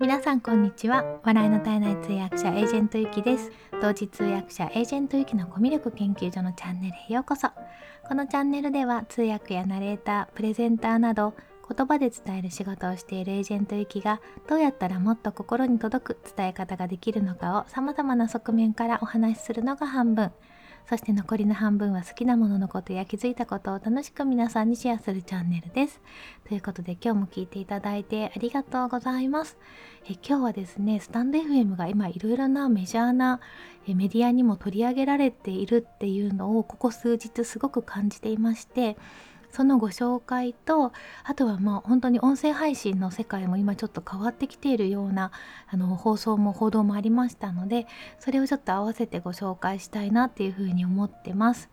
皆さんこんにちは。笑いの絶えない通訳者エージェントゆきです。同時通訳者エージェントゆきのコミュ力研究所のチャンネルへようこそ。このチャンネルでは通訳やナレータープレゼンターなど言葉で伝える仕事をしているエージェントゆきがどうやったらもっと心に届く伝え方ができるのかを様々な側面からお話しするのが半分そして残りの半分は好きなもののことや気づいたことを楽しく皆さんにシェアするチャンネルです。ということで今日も聞いていただいてありがとうございます。え今日はですね、スタンド FM が今いろいろなメジャーなメディアにも取り上げられているっていうのをここ数日すごく感じていまして、そのご紹介とあとはまあ本当に音声配信の世界も今ちょっと変わってきているようなあの放送も報道もありましたのでそれをちょっと合わせてご紹介したいなっていうふうに思ってます。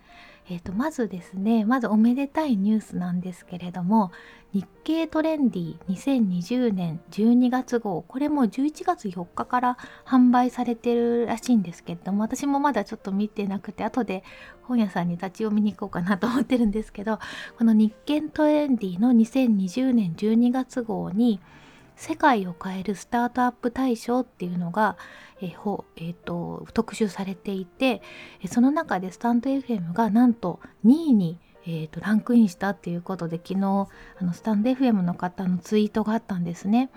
えーと、まずですねまずおめでたいニュースなんですけれども日経トレンディ2020年12月号これも11月4日から販売されてるらしいんですけれども私もまだちょっと見てなくて後で本屋さんに立ち読みに行こうかなと思ってるんですけどこの日経トレンディの2020年12月号に「世界を変えるスタートアップ大賞っていうのが、えーえーと、特集されていてその中でスタンド FM がなんと2位に、えーとランクインしたっていうことで昨日あのスタンド FM の方のツイートがあったんですね。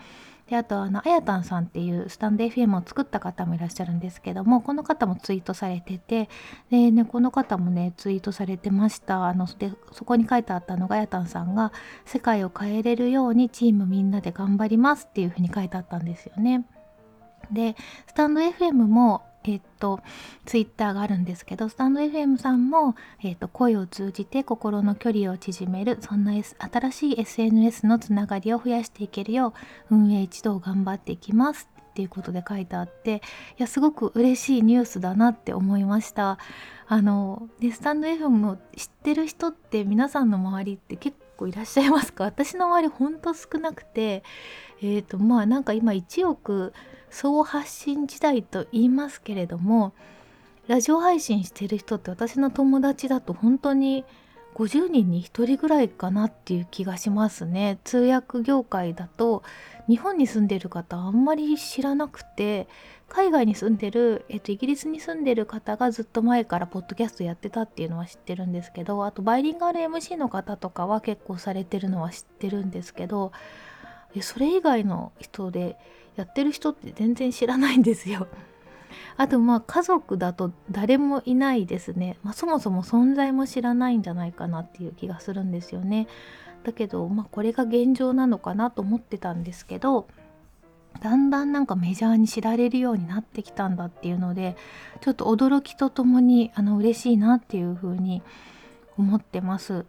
であとあのあやたんさんっていうスタンド FM を作った方もいらっしゃるんですけどもこの方もツイートされててで、ね、この方もねツイートされてましたあのでそこに書いてあったのがあやたんさんが「世界を変えれるようにチームみんなで頑張ります」っていうふうに書いてあったんですよね。でスタンド FM もえっと、ツイッターがあるんですけど、スタンド FM さんも、えっと、声を通じて心の距離を縮める、そんな、S、新しい SNS のつながりを増やしていけるよう、運営一同頑張っていきますっていうことで書いてあって、いや、すごく嬉しいニュースだなって思いました。あの、で、スタンド FM を知ってる人って皆さんの周りって結構いらっしゃいますか？私の周りほんと少なくて、えっ、と、まあなんか今1億、総発信時代と言いますけれどもラジオ配信してる人って私の友達だと本当に50人に1人ぐらいかなっていう気がしますね。通訳業界だと日本に住んでる方あんまり知らなくて海外に住んでる、えっと、イギリスに住んでる方がずっと前からポッドキャストやってたっていうのは知ってるんですけどあとバイリンガル MC の方とかは結構されてるのは知ってるんですけどそれ以外の人でやってる人って全然知らないんですよ。あとまあ家族だと誰もいないですね、まあ、そもそも存在も知らないんじゃないかなっていう気がするんですよね。だけどまあこれが現状なのかなと思ってたんですけどだんだんなんかメジャーに知られるようになってきたんだっていうのでちょっと驚きとともにあの嬉しいなっていうふうに思ってます。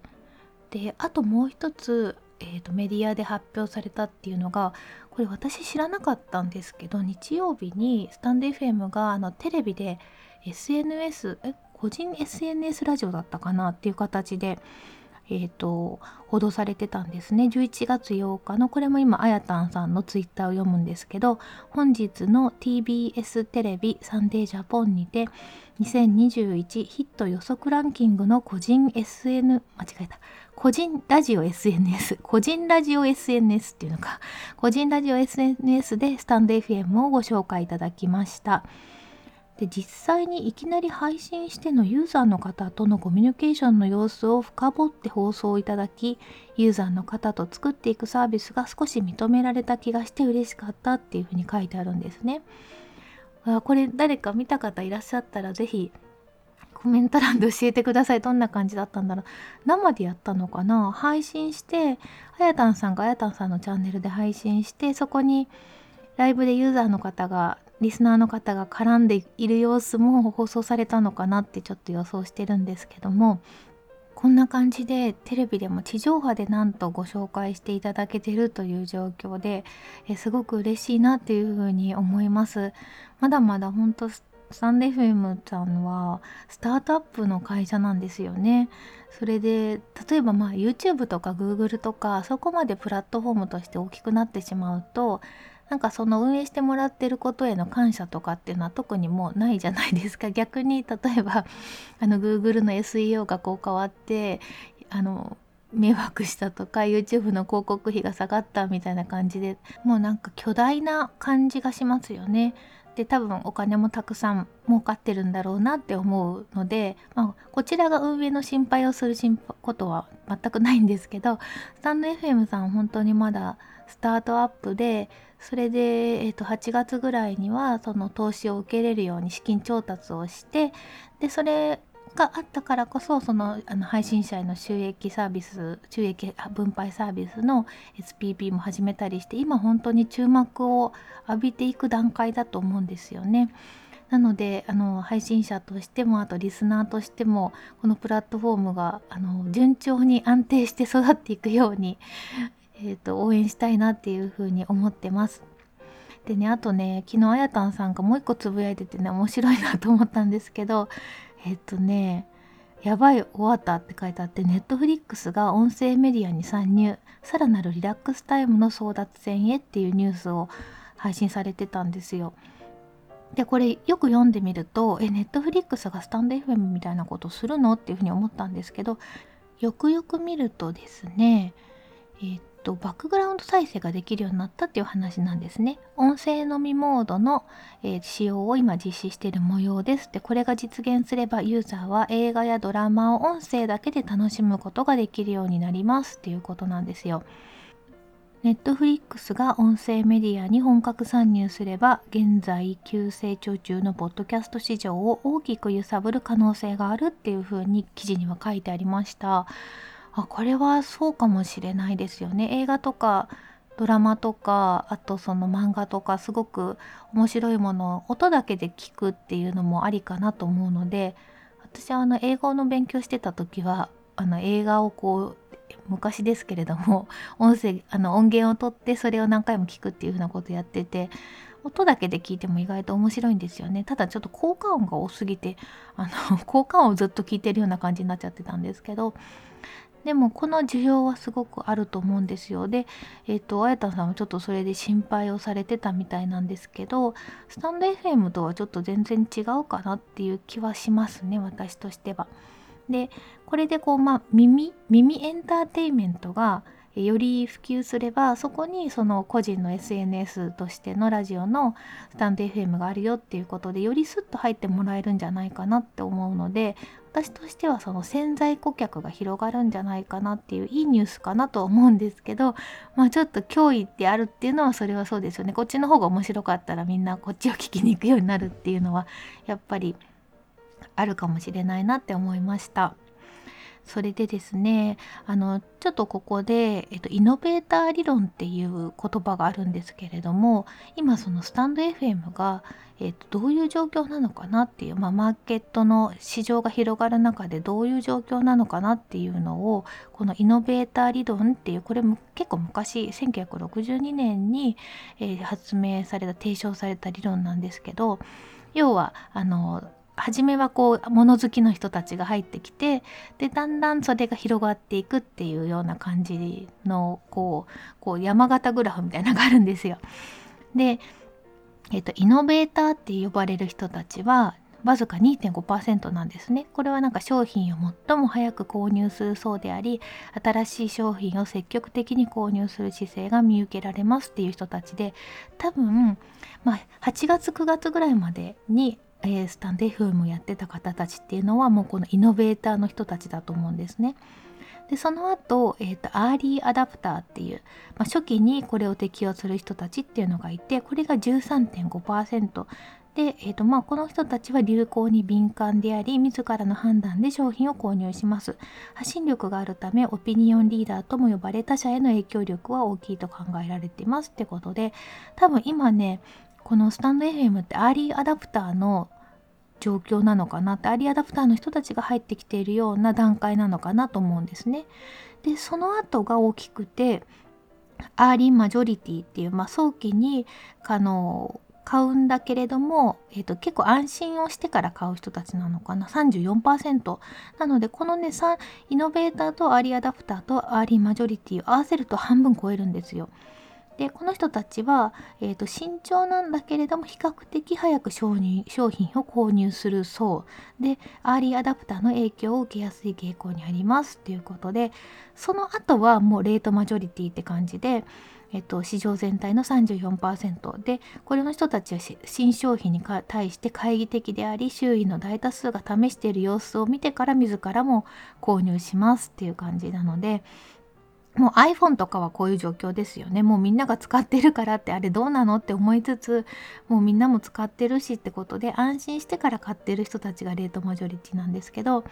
であともう一つえーと、メディアで発表されたっていうのがこれ私知らなかったんですけど日曜日にスタンド FM があのテレビで SNS え個人 SNS ラジオだったかなっていう形で、えーと、報道されてたんですね。11月8日のこれも今あやたんさんのツイッターを読むんですけど本日の TBS テレビサンデージャポンにて2021ヒット予測ランキングの個人 SN 間違えた。個人ラジオ SNS 個人ラジオ SNS っていうのか。個人ラジオ SNS でスタンド FM をご紹介いただきました。で実際にいきなり配信してのユーザーの方とのコミュニケーションの様子を深掘って放送いただきユーザーの方と作っていくサービスが少し認められた気がして嬉しかったっていうふうに書いてあるんですね。これ誰か見た方いらっしゃったら是非コメント欄で教えてください。どんな感じだったんだろう。生でやったのかな？配信してあやたんさんがあやたんさんのチャンネルで配信してそこにライブでユーザーの方がリスナーの方が絡んでいる様子も放送されたのかなってちょっと予想してるんですけどもこんな感じでテレビでも地上波でなんとご紹介していただけてるという状況でえすごく嬉しいなっていうふうに思います。まだまだ本当スタンデ FM さんはスタートアップの会社なんですよね。それで例えばまあ YouTube とか Google とかそこまでプラットフォームとして大きくなってしまうとなんかその運営してもらってることへの感謝とかっていうのは特にもうないじゃないですか 逆に例えばあの Google の SEO がこう変わってあの迷惑したとか YouTube の広告費が下がったみたいな感じでもうなんか巨大な感じがしますよね。で多分お金もたくさん儲かってるんだろうなって思うので、まあ、こちらが運営の心配をすることは全くないんですけどスタンド FM さん本当にまだスタートアップでそれで、えー、と8月ぐらいにはその投資を受けれるように資金調達をしてでそれがあったからこそそのあの配信者への収益サービス収益分配サービスの SPP も始めたりして今本当に注目を浴びていく段階だと思うんですよね。なのであの配信者としてもあとリスナーとしてもこのプラットフォームがあの順調に安定して育っていくように、えーと応援したいなっていうふうに思ってます。でねあとね昨日あやたんさんがもう一個つぶやいててね面白いなと思ったんですけどえっとねやばい終わったって書いてあってネットフリックスが音声メディアに参入さらなるリラックスタイムの争奪戦へっていうニュースを配信されてたんですよ。でこれよく読んでみるとえネットフリックスがスタンド FM みたいなことするの？っていうふうに思ったんですけどよくよく見るとですねえっと、バックグラウンド再生ができるようになったっていう話なんですね。音声のみモードの、えー、使用を今実施している模様です。で、これが実現すればユーザーは映画やドラマを音声だけで楽しむことができるようになりますっていうことなんですよ。ネットフリックスが音声メディアに本格参入すれば現在急成長中のポッドキャスト市場を大きく揺さぶる可能性があるっていうふうに記事には書いてありました。あこれはそうかもしれないですよね。映画とかドラマとかあとその漫画とかすごく面白いものを音だけで聞くっていうのもありかなと思うので私はあの英語の勉強してた時はあの映画をこう昔ですけれども 音声あの音源を取ってそれを何回も聞くっていうふうなことやってて音だけで聞いても意外と面白いんですよね。ただちょっと効果音が多すぎてあの 効果音をずっと聞いてるような感じになっちゃってたんですけどでもこの需要はすごくあると思うんですよ。で、えっ、ー、と、あやたさんはちょっとそれで心配をされてたみたいなんですけど、スタンド FM とはちょっと全然違うかなっていう気はしますね、私としては。で、これでこう、まあ、耳、耳エンターテインメントがより普及すればそこにその個人の SNS としてのラジオのスタンド FM があるよっていうことでよりスッと入ってもらえるんじゃないかなって思うので私としてはその潜在顧客が広がるんじゃないかなっていういいニュースかなと思うんですけどまあちょっと脅威ってあるっていうのはそれはそうですよねこっちの方が面白かったらみんなこっちを聞きに行くようになるっていうのはやっぱりあるかもしれないなって思いました。それでですねあのちょっとここで、えっと、イノベーター理論っていう言葉があるんですけれども今そのスタンド FM が、えっと、どういう状況なのかなっていう、まあ、マーケットの市場が広がる中でどういう状況なのかなっていうのをこのイノベーター理論っていうこれも結構昔1962年に、えー、発明された提唱された理論なんですけど要はあの初めはこう物好きの人たちが入ってきてでだんだんそれが広がっていくっていうような感じのこうこう山形グラフみたいなのがあるんですよ。で、えっと、イノベーターって呼ばれる人たちはわずか2.5%なんですね。これはなんか商品を最も早く購入するそうであり新しい商品を積極的に購入する姿勢が見受けられますっていう人たちで多分、まあ、8月9月ぐらいまでにえー、スタンド FM をやってた方たちっていうのはもうこのイノベーターの人たちだと思うんですね。でその後、えーと、アーリーアダプターっていう、まあ、初期にこれを適用する人たちっていうのがいてこれが13.5%で、えーとまあ、この人たちは流行に敏感であり自らの判断で商品を購入します発信力があるためオピニオンリーダーとも呼ばれ他者への影響力は大きいと考えられていますってことで多分今ねこのスタンド FM ってアーリーアダプターの状況なのかな？ってアーリーアダプターの人たちが入ってきているような段階なのかなと思うんですね。でその後が大きくてアーリーマジョリティっていう、まあ、早期にあの買うんだけれども、えーと、結構安心をしてから買う人たちなのかな？34%なのでこのね3イノベーターとアーリーアダプターとアーリーマジョリティを合わせると半分超えるんですよ。でこの人たちは、えーと、慎重なんだけれども比較的早く商品商品を購入するそう。でアーリーアダプターの影響を受けやすい傾向にあります。っていうことでその後はもうレートマジョリティって感じで、えっと、市場全体の34%でこれの人たちは新商品に対して懐疑的であり周囲の大多数が試している様子を見てから自らも購入しますっていう感じなのでもう iPhone とかはこういう状況ですよね。もうみんなが使ってるからってあれどうなのって思いつつもうみんなも使ってるしってことで安心してから買ってる人たちがレートマジョリティなんですけど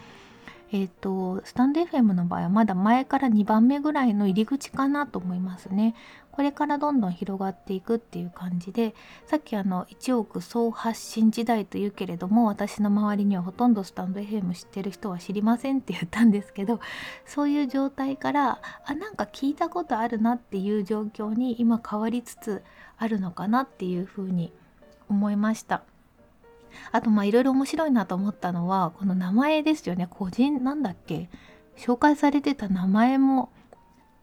えっ、ー、とスタンド FM の場合はまだ前から2番目ぐらいの入り口かなと思いますね。これからどんどん広がっていくっていう感じでさっきあの1億総発信時代というけれども私の周りにはほとんどスタンド FM 知ってる人は知りませんって言ったんですけどそういう状態からあなんか聞いたことあるなっていう状況に今変わりつつあるのかなっていうふうに思いました。あとまあいろいろ面白いなと思ったのはこの名前ですよね。個人なんだっけ？紹介されてた名前も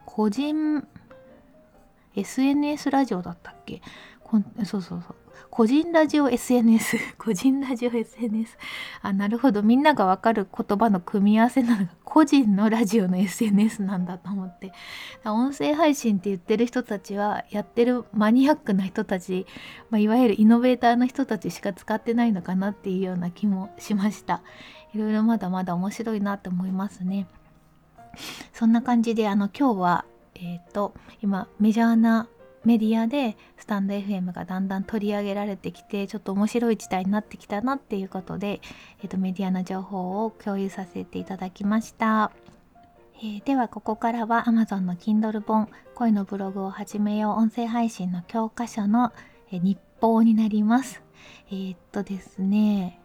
個人 SNS ラジオだったっけ？こんそうそうそう。個人ラジオ SNS 個人ラジオ SNS あなるほど。みんながわかる言葉の組み合わせなのが 個人のラジオの SNS なんだと思って。音声配信って言ってる人たちはやってるマニアックな人たち、まあ、いわゆるイノベーターの人たちしか使ってないのかなっていうような気もしました。いろいろまだまだ面白いなと思いますね。そんな感じであの今日はえっ、ー、と今メジャーなメディアでスタンド FM がだんだん取り上げられてきてちょっと面白い時代になってきたなっていうことで、えーと、メディアの情報を共有させていただきました。えー、ではここからは Amazon の Kindle 本恋のブログを始めよう音声配信の教科書の、えー、日報になります。えー、っとですね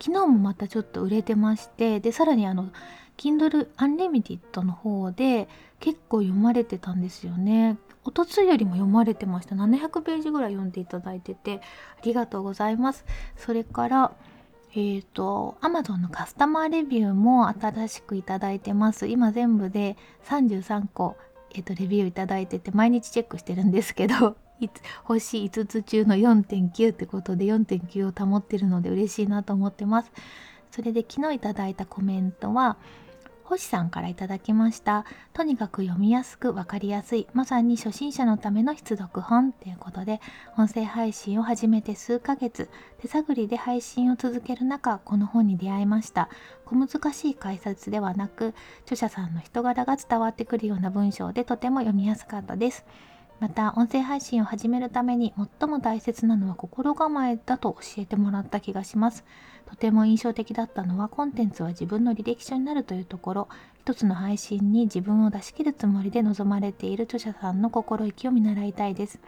昨日もまたちょっと売れてましてでさらにあの Kindle Unlimited の方で結構読まれてたんですよね。おとついよりも読まれてました。700ページぐらい読んでいただいててありがとうございます。それからえっ、ー、と Amazon のカスタマーレビューも新しくいただいてます。今全部で33個えっ、ー、とレビューいただいてて毎日チェックしてるんですけど 星5つ中の4.9ってことで4.9を保ってるので嬉しいなと思ってます。それで昨日いただいたコメントは星さんからいただきました。とにかく読みやすく分かりやすい、まさに初心者のための必読本ということで、音声配信を始めて数ヶ月、手探りで配信を続ける中、この本に出会いました。小難しい解説ではなく、著者さんの人柄が伝わってくるような文章でとても読みやすかったです。また音声配信を始めるために最も大切なのは心構えだと教えてもらった気がします。とても印象的だったのはコンテンツは自分の履歴書になるというところ。一つの配信に自分を出し切るつもりで臨まれている著者さんの心意気を見習いたいです。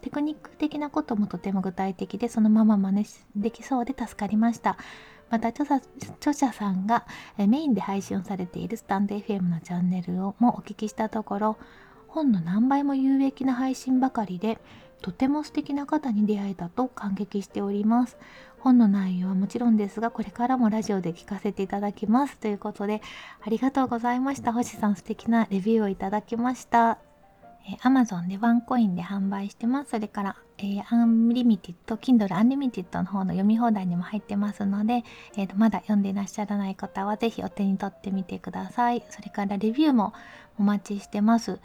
テクニック的なこともとても具体的でそのまま真似できそうで助かりました。また著者さんがメインで配信をされているスタンド FM のチャンネルをもお聞きしたところ本の何倍も有益な配信ばかりでとても素敵な方に出会えたと感激しております本の内容はもちろんですがこれからもラジオで聞かせていただきますということでありがとうございました星さん素敵なレビューをいただきましたえ、Amazon でワンコインで販売してます。それから、えー、アンリミティッド、Kindle Unlimited の方の読み放題にも入ってますので、えーと、まだ読んでいらっしゃらない方はぜひお手に取ってみてください。それからレビューもお待ちしてます。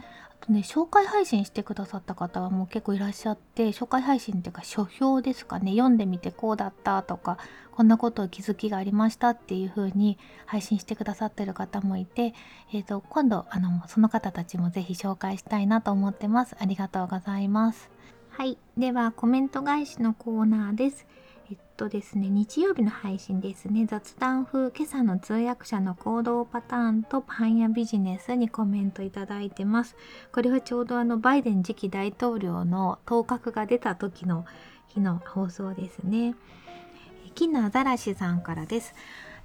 ね紹介配信してくださった方はもう結構いらっしゃって紹介配信っていうか書評ですかね。読んでみてこうだったとかこんなことを気づきがありましたっていう風に配信してくださってる方もいて、えーと、今度あのその方たちもぜひ紹介したいなと思ってます。ありがとうございます。はい。ではコメント返しのコーナーです。えっとですね、日曜日の配信ですね、雑談風、今朝の通訳者の行動パターンとパン屋ビジネスにコメントいただいてます。これはちょうどあのバイデン次期大統領の当確が出た時の日の放送ですね。金のアザラシさんからです。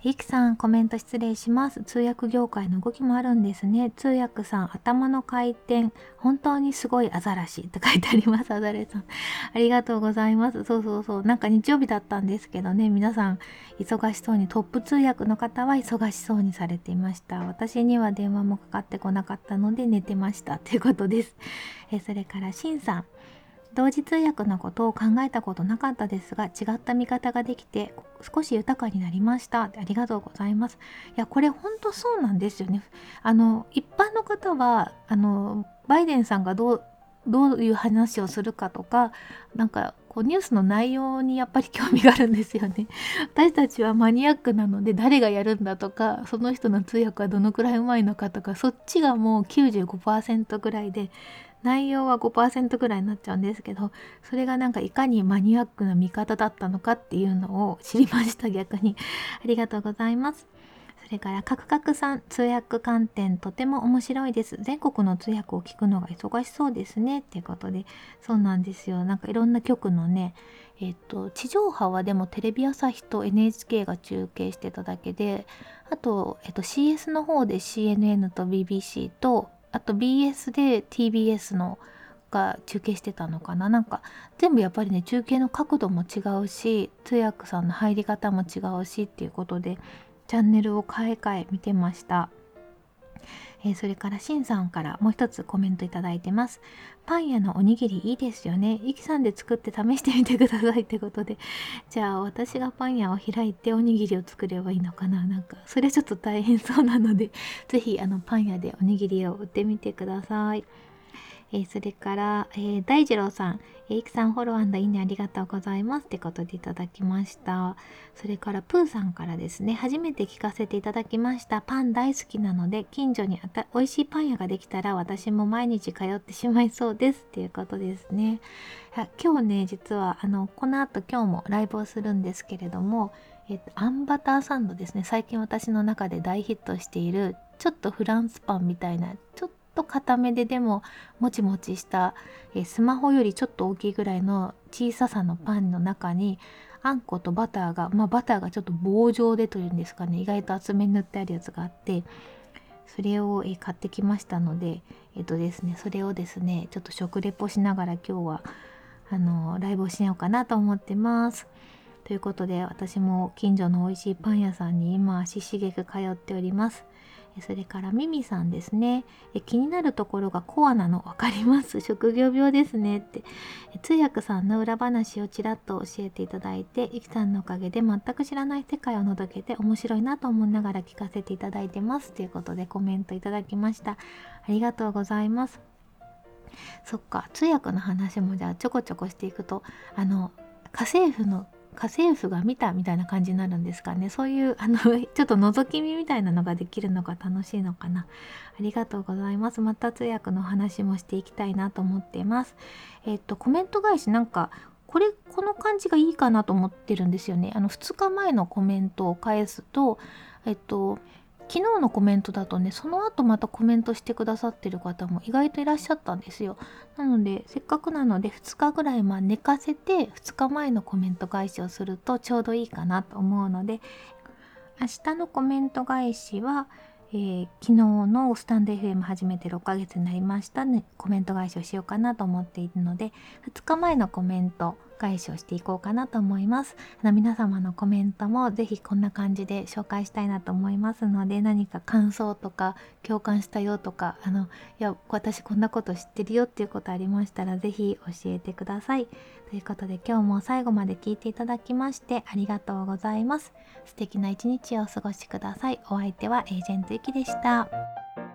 ゆきさんコメント失礼します。通訳業界の動きもあるんですね。通訳さん頭の回転本当にすごいアザラシって書いてあります。アザレさん。ありがとうございます。そうそうそう。なんか日曜日だったんですけどね。皆さん忙しそうにトップ通訳の方は忙しそうにされていました。私には電話もかかってこなかったので寝てました。ということです。えそれからしんさん。同時通訳のことを考えたことなかったですが違った見方ができて少し豊かになりました。ありがとうございます。いやこれ本当そうなんですよね。あの一般の方はあのバイデンさんがどうどういう話をするかとかなんかこうニュースの内容にやっぱり 興味があるんですよね。私たちはマニアックなので誰がやるんだとかその人の通訳はどのくらいうまいのかとかそっちがもう95%ぐらいで内容は5%ぐらいになっちゃうんですけどそれがなんかいかにマニアックな見方だったのかっていうのを知りました逆に。ありがとうございます。それからカクカクさん通訳観点とても面白いです。全国の通訳を聞くのが忙しそうですね。っていうことでそうなんですよ。なんかいろんな局のねえっと地上波はでもテレビ朝日と NHK が中継してただけであと、えっと、CS の方で CNN と BBC とあと BS で TBS のが中継してたのかななんか全部やっぱりね中継の角度も違うし通訳さんの入り方も違うしっていうことでチャンネルを変え替え見てました。えー、それからしんさんからもう一つコメントいただいてます。パン屋のおにぎりいいですよね。いきさんで作って試してみてくださいってことで。じゃあ私がパン屋を開いておにぎりを作ればいいのかななんかそれちょっと大変そうなので、是非あのパン屋でおにぎりを売ってみてください。えー、それから、えー、大二郎さん、えー、いくさんフォローいいねありがとうございますってことでいただきました。それからプーさんからですね、初めて聞かせていただきました。パン大好きなので、近所にあた美味しいパン屋ができたら私も毎日通ってしまいそうですっていうことですね。今日ね、実はあのこの後今日もライブをするんですけれども、えっと、アンバターサンドですね最近私の中で大ヒットしているちょっとフランスパンみたいなちょっと固めででももちもちした、えスマホよりちょっと大きいぐらいの小ささのパンの中にあんことバターがまあバターがちょっと棒状でというんですかね意外と厚めに塗ってあるやつがあってそれを、え買ってきましたのでえっ、とですねそれをですねちょっと食レポしながら今日はあのライブをしようかなと思ってます。ということで私も近所の美味しいパン屋さんに今足しげく通っております。それからミミさんですね。え気になるところがコアなの分かります？職業病ですねって。通訳さんの裏話をちらっと教えていただいてイキさんのおかげで全く知らない世界をのどけて面白いなと思いながら聞かせていただいてます。ということでコメントいただきました。ありがとうございます。そっか通訳の話もじゃあちょこちょこしていくとあの家政婦の家政婦が見たみたいな感じになるんですかね。そういう あのちょっと覗き見みたいなのができるのが楽しいのかな。ありがとうございます。また通訳の話もしていきたいなと思っています。えっとコメント返しなんかこれこの感じがいいかなと思ってるんですよね。あの2日前のコメントを返すとえっと昨日のコメントだとねその後またコメントしてくださってる方も意外といらっしゃったんですよ。なのでせっかくなので2日ぐらいまあ寝かせて2日前のコメント返しをするとちょうどいいかなと思うので明日のコメント返しはえー、昨日のスタンド FM 始めて6ヶ月になりましたね。コメント返しをしようかなと思っているので2日前のコメント返しをしていこうかなと思います。あの皆様のコメントもぜひこんな感じで紹介したいなと思いますので何か感想とか共感したよとかあのいや私こんなこと知ってるよっていうことありましたらぜひ教えてください。ということで今日も最後まで聞いていただきましてありがとうございます。素敵な一日をお過ごしください。お相手はエージェントゆきでした。